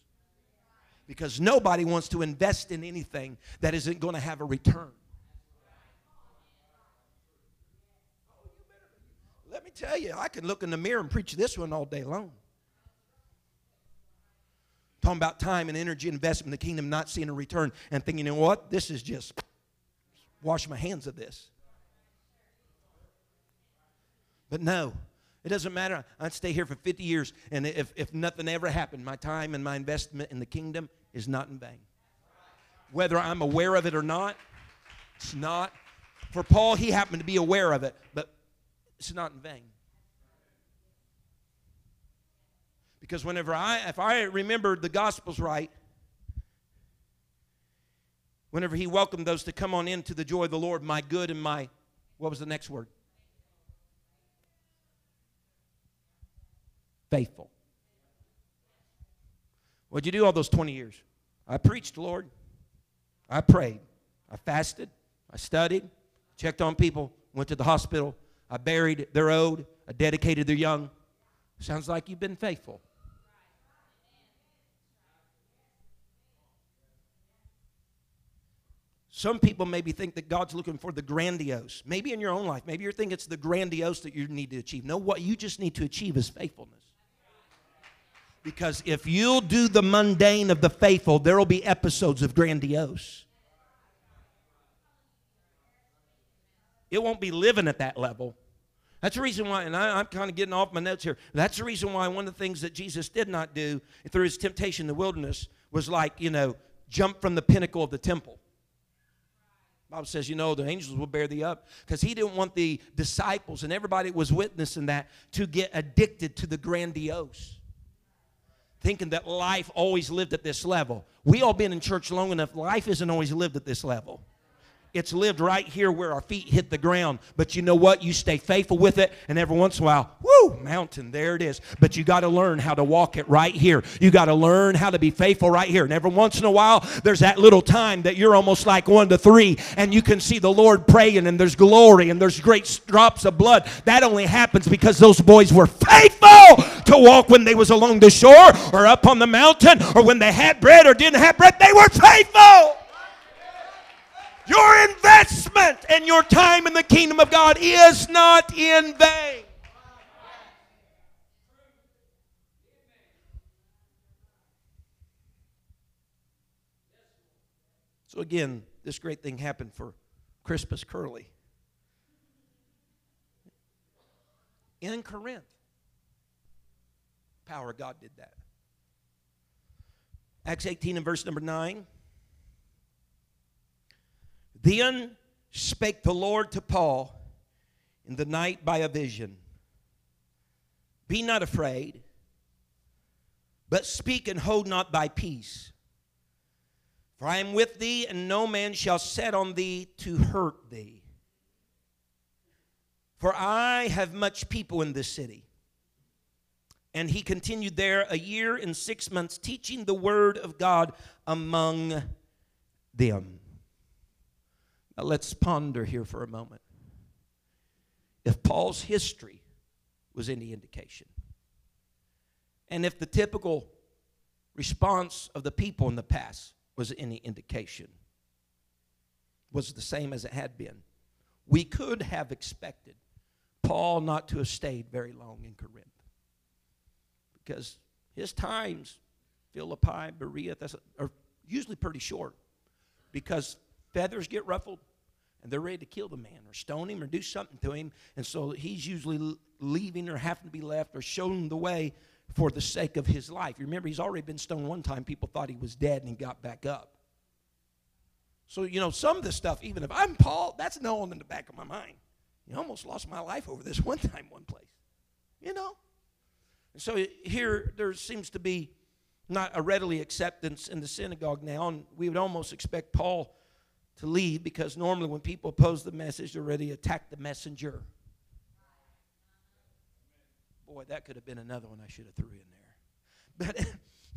Because nobody wants to invest in anything that isn't going to have a return. Let me tell you, I can look in the mirror and preach this one all day long. Talking about time and energy investment in the kingdom, not seeing a return, and thinking, you know what? This is just wash my hands of this. But no, it doesn't matter. I'd stay here for 50 years, and if, if nothing ever happened, my time and my investment in the kingdom is not in vain. Whether I'm aware of it or not, it's not. For Paul, he happened to be aware of it, but it's not in vain. Because whenever I, if I remember the Gospels right, whenever he welcomed those to come on into the joy of the Lord, my good and my, what was the next word? Faithful. What'd you do all those 20 years? I preached, Lord. I prayed. I fasted. I studied. Checked on people. Went to the hospital. I buried their old. I dedicated their young. Sounds like you've been faithful. Some people maybe think that God's looking for the grandiose. Maybe in your own life, maybe you're thinking it's the grandiose that you need to achieve. No, what you just need to achieve is faithfulness. Because if you'll do the mundane of the faithful, there will be episodes of grandiose. It won't be living at that level. That's the reason why, and I, am kind of getting off my notes here. That's the reason why one of the things that Jesus did not do through his temptation in the wilderness was like, you know, jump from the pinnacle of the temple. Bible says, you know, the angels will bear thee up. Because he didn't want the disciples and everybody was witnessing that to get addicted to the grandiose. Thinking that life always lived at this level. We all been in church long enough, life isn't always lived at this level. It's lived right here where our feet hit the ground. But you know what? You stay faithful with it, and every once in a while, whoo, mountain, there it is. But you got to learn how to walk it right here. You got to learn how to be faithful right here. And every once in a while, there's that little time that you're almost like one to three, and you can see the Lord praying, and there's glory, and there's great drops of blood. That only happens because those boys were faithful to walk when they was along the shore or up on the mountain or when they had bread or didn't have bread. They were faithful. Your investment and your time in the kingdom of God is not in vain. So, again, this great thing happened for Crispus Curley. In Corinth, power of God did that. Acts 18 and verse number 9. Then spake the Lord to Paul in the night by a vision Be not afraid, but speak and hold not thy peace. For I am with thee, and no man shall set on thee to hurt thee. For I have much people in this city. And he continued there a year and six months, teaching the word of God among them. Now let's ponder here for a moment. If Paul's history was any indication, and if the typical response of the people in the past was any indication, was the same as it had been, we could have expected Paul not to have stayed very long in Corinth. Because his times, Philippi, Berea, are usually pretty short. Because feathers get ruffled, and they're ready to kill the man or stone him or do something to him. And so he's usually leaving or having to be left or shown the way for the sake of his life. You remember, he's already been stoned one time. People thought he was dead and he got back up. So, you know, some of this stuff, even if I'm Paul, that's known in the back of my mind. You almost lost my life over this one time, one place. You know? And so here there seems to be not a readily acceptance in the synagogue now, and we would almost expect Paul to leave because normally when people oppose the message, they're ready to attack the messenger. Boy, that could have been another one I should have threw in there.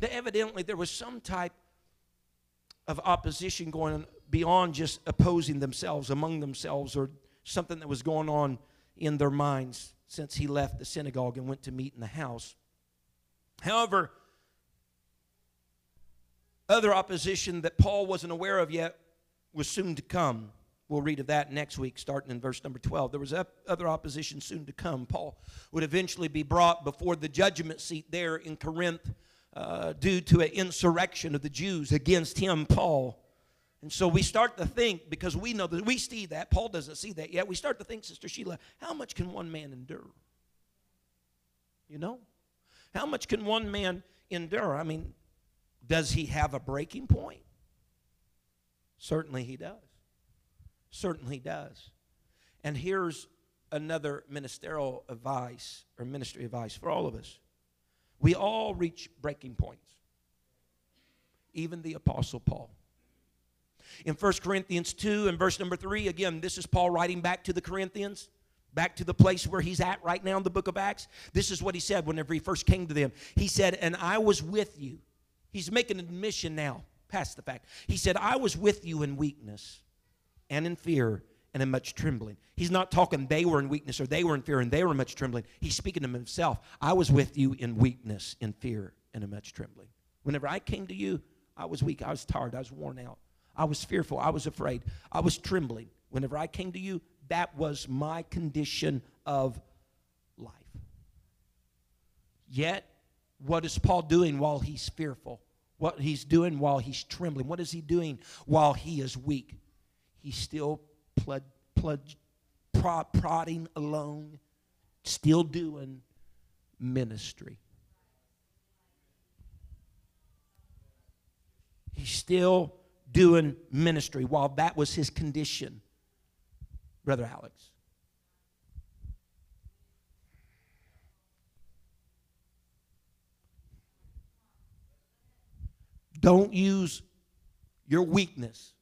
But evidently there was some type of opposition going on beyond just opposing themselves among themselves or something that was going on in their minds since he left the synagogue and went to meet in the house. However, other opposition that Paul wasn't aware of yet was soon to come. We'll read of that next week, starting in verse number 12. There was other opposition soon to come. Paul would eventually be brought before the judgment seat there in Corinth uh, due to an insurrection of the Jews against him, Paul. And so we start to think, because we know that we see that, Paul doesn't see that yet, we start to think, Sister Sheila, how much can one man endure? You know? How much can one man endure? I mean, does he have a breaking point? Certainly he does. Certainly he does. And here's another ministerial advice or ministry advice for all of us. We all reach breaking points, even the Apostle Paul. In 1 Corinthians 2 and verse number 3, again, this is Paul writing back to the Corinthians, back to the place where he's at right now in the book of Acts. This is what he said whenever he first came to them. He said, And I was with you. He's making an admission now past the fact. He said, I was with you in weakness and in fear and in much trembling. He's not talking they were in weakness or they were in fear and they were much trembling. He's speaking to himself. I was with you in weakness, in fear, and in much trembling. Whenever I came to you, I was weak. I was tired. I was worn out. I was fearful. I was afraid. I was trembling. Whenever I came to you, that was my condition of life. Yet, what is Paul doing while he's fearful? What he's doing while he's trembling? What is he doing while he is weak? He's still plod, plod, prod, prodding along, still doing ministry. He's still doing ministry while that was his condition, Brother Alex. Don't use your weakness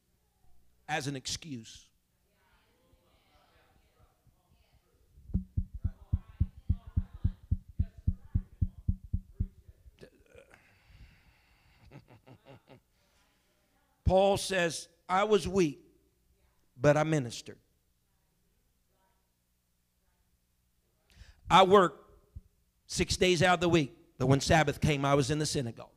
as an excuse. Paul says, I was weak, but I ministered. I worked six days out of the week, but when Sabbath came, I was in the synagogue.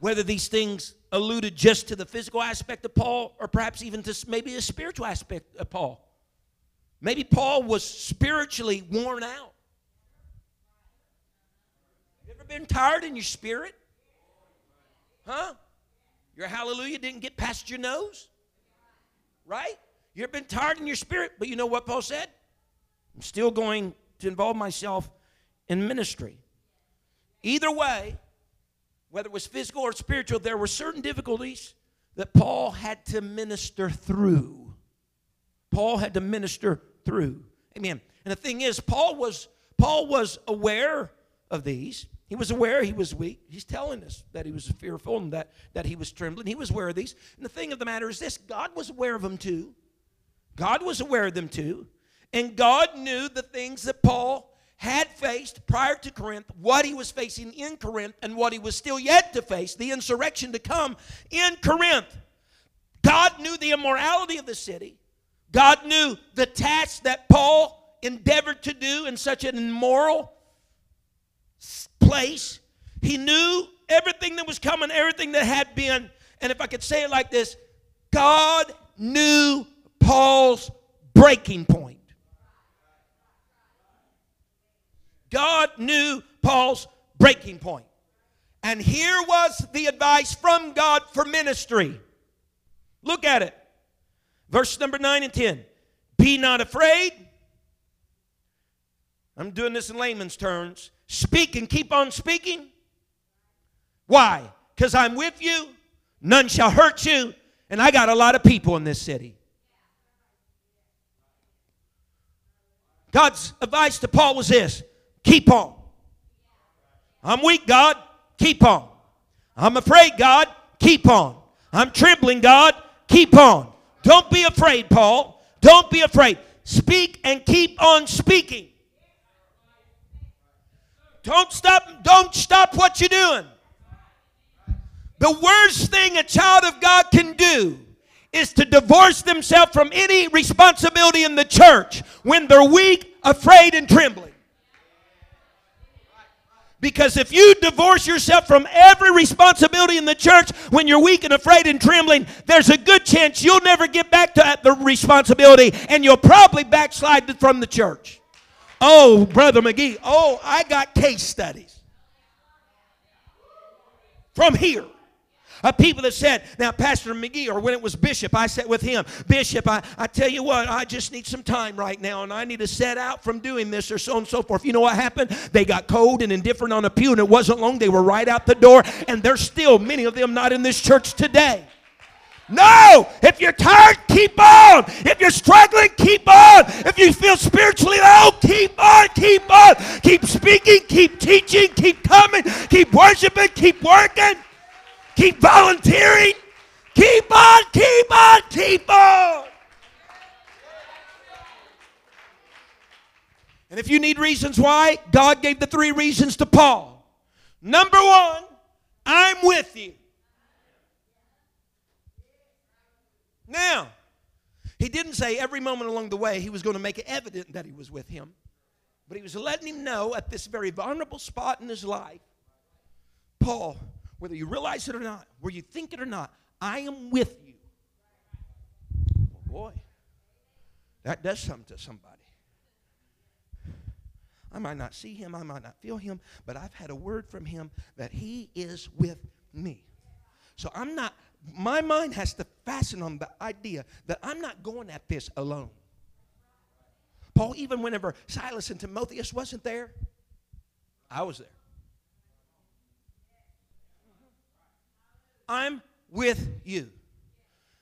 Whether these things alluded just to the physical aspect of Paul or perhaps even to maybe a spiritual aspect of Paul. Maybe Paul was spiritually worn out You ever been tired in your spirit? Huh? Your hallelujah didn't get past your nose? Right? You've been tired in your spirit, but you know what Paul said? I'm still going to involve myself in ministry. Either way, whether it was physical or spiritual, there were certain difficulties that Paul had to minister through. Paul had to minister through. Amen. And the thing is, Paul was Paul was aware of these. He was aware he was weak. He's telling us that he was fearful and that, that he was trembling. He was aware of these. And the thing of the matter is this God was aware of them too. God was aware of them too. And God knew the things that Paul had faced prior to Corinth, what he was facing in Corinth, and what he was still yet to face, the insurrection to come in Corinth. God knew the immorality of the city. God knew the task that Paul endeavored to do in such an immoral place. He knew everything that was coming, everything that had been. And if I could say it like this God knew Paul's breaking point. God knew Paul's breaking point. And here was the advice from God for ministry. Look at it. Verse number 9 and 10. Be not afraid. I'm doing this in layman's terms. Speak and keep on speaking. Why? Because I'm with you, none shall hurt you, and I got a lot of people in this city. God's advice to Paul was this keep on. I'm weak, God, keep on. I'm afraid, God, keep on. I'm trembling, God, keep on. Don't be afraid, Paul. Don't be afraid. Speak and keep on speaking. Don't stop, don't stop what you're doing. The worst thing a child of God can do is to divorce themselves from any responsibility in the church when they're weak, afraid, and trembling. Because if you divorce yourself from every responsibility in the church when you're weak and afraid and trembling, there's a good chance you'll never get back to the responsibility and you'll probably backslide from the church. Oh, Brother McGee, oh, I got case studies from here people that said, now, Pastor McGee, or when it was Bishop, I sat with him, Bishop, I, I tell you what, I just need some time right now, and I need to set out from doing this, or so and so forth. You know what happened? They got cold and indifferent on a pew, and it wasn't long. They were right out the door, and there's still many of them not in this church today. No! If you're tired, keep on. If you're struggling, keep on. If you feel spiritually low, keep on, keep on. Keep speaking, keep teaching, keep coming, keep worshiping, keep working, keep volunteering. Keep on, keep on, keep on. And if you need reasons why, God gave the three reasons to Paul. Number one, I'm with you. Now, he didn't say every moment along the way he was going to make it evident that he was with him, but he was letting him know at this very vulnerable spot in his life Paul, whether you realize it or not, whether you think it or not, I am with you. Oh boy, that does something to somebody. I might not see him, I might not feel him, but I've had a word from him that he is with me. So I'm not, my mind has to fasten on the idea that I'm not going at this alone. Paul, even whenever Silas and Timotheus wasn't there, I was there. I'm with you.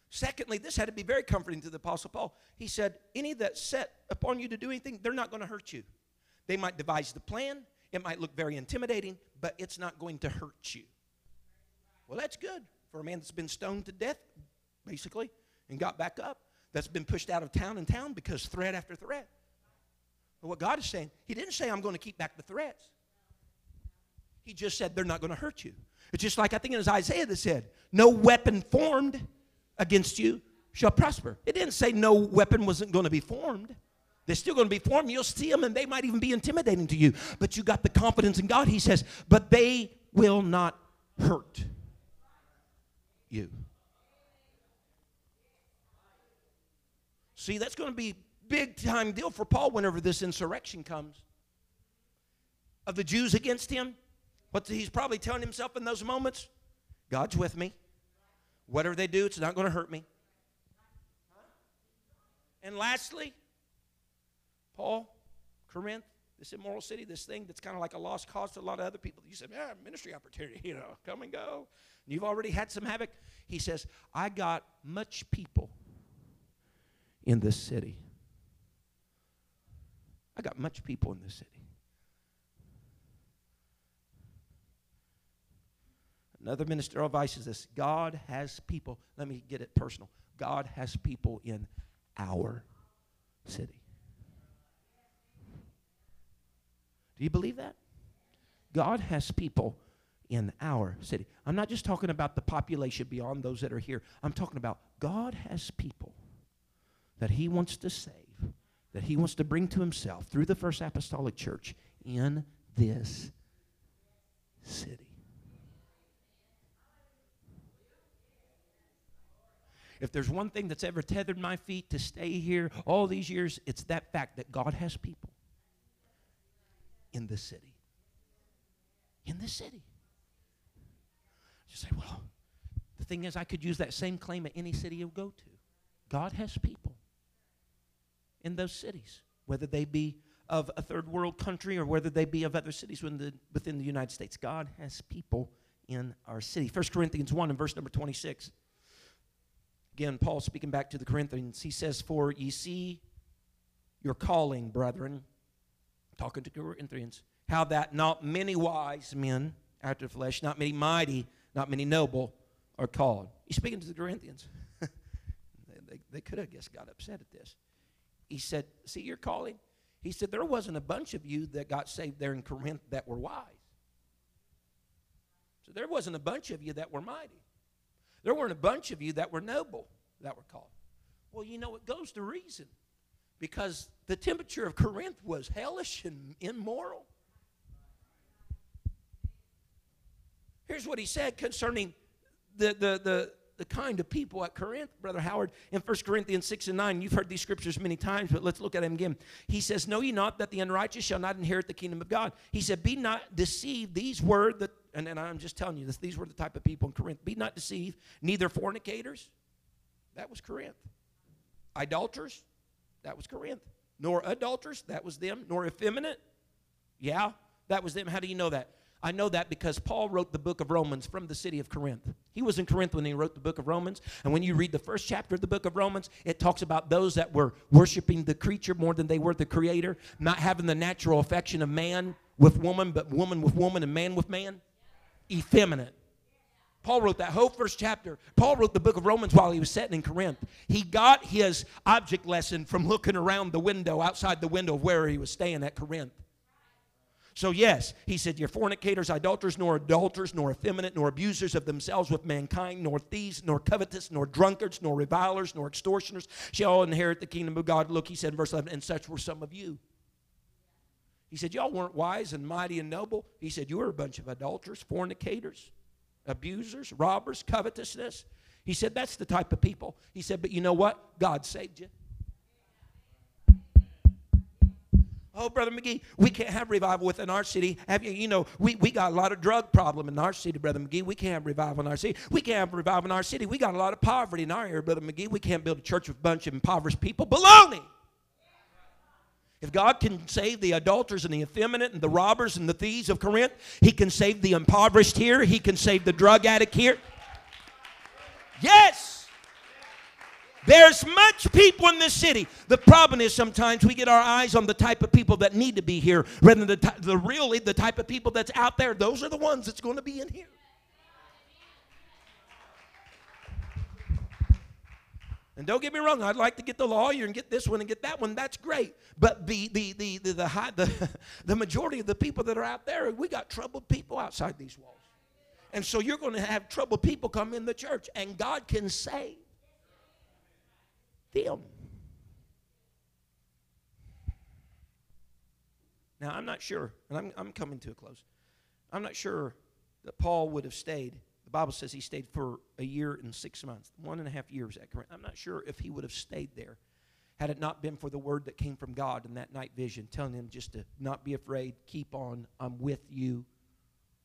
Secondly, this had to be very comforting to the Apostle Paul. He said, Any that set upon you to do anything, they're not going to hurt you. They might devise the plan, it might look very intimidating, but it's not going to hurt you. Well, that's good for a man that's been stoned to death, basically, and got back up, that's been pushed out of town and town because threat after threat. But what God is saying, He didn't say, I'm going to keep back the threats. He just said, they're not going to hurt you. It's just like I think it was Isaiah that said, No weapon formed against you shall prosper. It didn't say no weapon wasn't going to be formed. They're still going to be formed. You'll see them and they might even be intimidating to you. But you got the confidence in God. He says, but they will not hurt you. See, that's going to be big time deal for Paul whenever this insurrection comes of the Jews against him. What he's probably telling himself in those moments God's with me. Whatever they do, it's not going to hurt me. And lastly, Paul, Corinth, this immoral city, this thing that's kind of like a lost cause to a lot of other people. You said, yeah, ministry opportunity, you know, come and go. And you've already had some havoc. He says, I got much people in this city. I got much people in this city. Another ministerial advice is this God has people, let me get it personal. God has people in our city. Do you believe that? God has people in our city. I'm not just talking about the population beyond those that are here. I'm talking about God has people that He wants to save, that He wants to bring to Himself through the First Apostolic Church in this city. If there's one thing that's ever tethered my feet to stay here all these years, it's that fact that God has people in the city. In the city. You say, well, the thing is, I could use that same claim at any city you go to. God has people in those cities, whether they be of a third world country or whether they be of other cities within the, within the United States. God has people in our city. 1 Corinthians 1 and verse number 26. Again, Paul speaking back to the Corinthians, he says, For ye see your calling, brethren, talking to Corinthians, how that not many wise men after the flesh, not many mighty, not many noble are called. He's speaking to the Corinthians. they, they could have, guess, got upset at this. He said, See your calling? He said, There wasn't a bunch of you that got saved there in Corinth that were wise. So there wasn't a bunch of you that were mighty. There weren't a bunch of you that were noble that were called. Well, you know, it goes to reason because the temperature of Corinth was hellish and immoral. Here's what he said concerning the, the, the, the kind of people at Corinth, Brother Howard, in 1 Corinthians 6 and 9. You've heard these scriptures many times, but let's look at them again. He says, Know ye not that the unrighteous shall not inherit the kingdom of God? He said, Be not deceived. These were the, and, and I'm just telling you this, these were the type of people in Corinth. Be not deceived, neither fornicators. That was Corinth. Idolaters. That was Corinth. Nor adulterers. That was them. Nor effeminate. Yeah, that was them. How do you know that? I know that because Paul wrote the book of Romans from the city of Corinth. He was in Corinth when he wrote the book of Romans. And when you read the first chapter of the book of Romans, it talks about those that were worshiping the creature more than they were the creator, not having the natural affection of man with woman, but woman with woman and man with man. Effeminate. Paul wrote that whole first chapter. Paul wrote the book of Romans while he was sitting in Corinth. He got his object lesson from looking around the window, outside the window of where he was staying at Corinth. So, yes, he said, You're fornicators, idolaters, nor adulterers, nor effeminate, nor abusers of themselves with mankind, nor thieves, nor covetous, nor drunkards, nor revilers, nor extortioners shall inherit the kingdom of God. Look, he said in verse 11, and such were some of you. He said, Y'all weren't wise and mighty and noble. He said, You were a bunch of adulterers, fornicators, abusers, robbers, covetousness. He said, That's the type of people. He said, But you know what? God saved you. Oh, Brother McGee, we can't have revival within our city. Have you, you know, we, we got a lot of drug problem in our city, Brother McGee. We can't have revival in our city. We can't have revival in our city. We got a lot of poverty in our area, Brother McGee. We can't build a church with a bunch of impoverished people. Baloney! If God can save the adulterers and the effeminate and the robbers and the thieves of Corinth, He can save the impoverished here. He can save the drug addict here. Yes! There's much people in this city. The problem is sometimes we get our eyes on the type of people that need to be here rather than the, the really the type of people that's out there. Those are the ones that's going to be in here. And don't get me wrong, I'd like to get the lawyer and get this one and get that one. That's great. But the the the the the, high, the, the majority of the people that are out there, we got troubled people outside these walls. And so you're going to have troubled people come in the church, and God can save them. Now, I'm not sure, and I'm, I'm coming to a close. I'm not sure that Paul would have stayed. The Bible says he stayed for a year and six months, one and a half years at Corinth. I'm not sure if he would have stayed there had it not been for the word that came from God in that night vision, telling him just to not be afraid, keep on, I'm with you.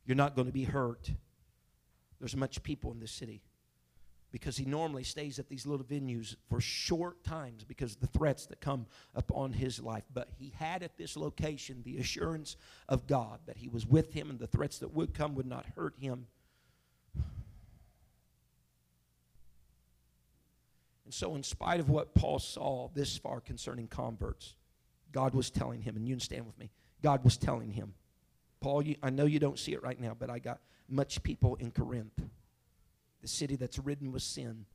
You're not going to be hurt. There's much people in this city because he normally stays at these little venues for short times because of the threats that come upon his life. But he had at this location the assurance of God that he was with him and the threats that would come would not hurt him. And so, in spite of what Paul saw this far concerning converts, God was telling him, and you stand with me, God was telling him, Paul, you, I know you don't see it right now, but I got much people in Corinth the city that's ridden with sin,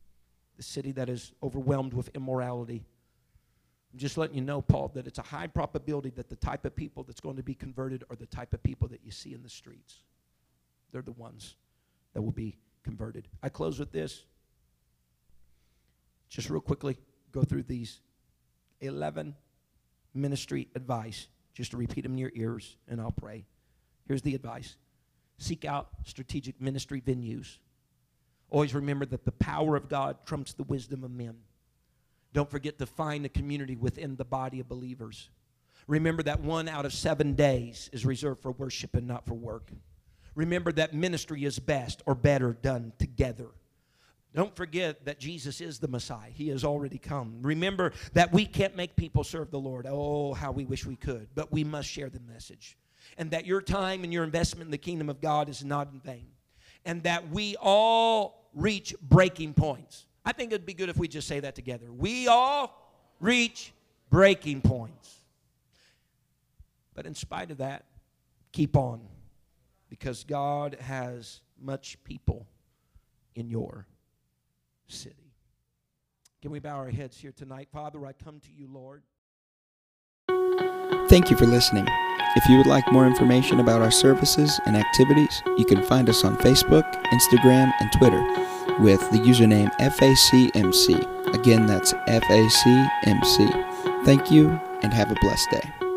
the city that is overwhelmed with immorality. I'm just letting you know, Paul, that it's a high probability that the type of people that's going to be converted are the type of people that you see in the streets. They're the ones that will be converted. I close with this. Just real quickly, go through these 11 ministry advice, just to repeat them in your ears, and I'll pray. Here's the advice seek out strategic ministry venues Always remember that the power of God trumps the wisdom of men. Don't forget to find a community within the body of believers. Remember that one out of seven days is reserved for worship and not for work. Remember that ministry is best or better done together. Don't forget that Jesus is the Messiah. He has already come. Remember that we can't make people serve the Lord. Oh, how we wish we could. But we must share the message. And that your time and your investment in the kingdom of God is not in vain. And that we all reach breaking points. I think it'd be good if we just say that together. We all reach breaking points. But in spite of that, keep on because God has much people in your city. Can we bow our heads here tonight? Father, I come to you, Lord. Thank you for listening. If you would like more information about our services and activities, you can find us on Facebook, Instagram, and Twitter with the username FACMC. Again, that's FACMC. Thank you and have a blessed day.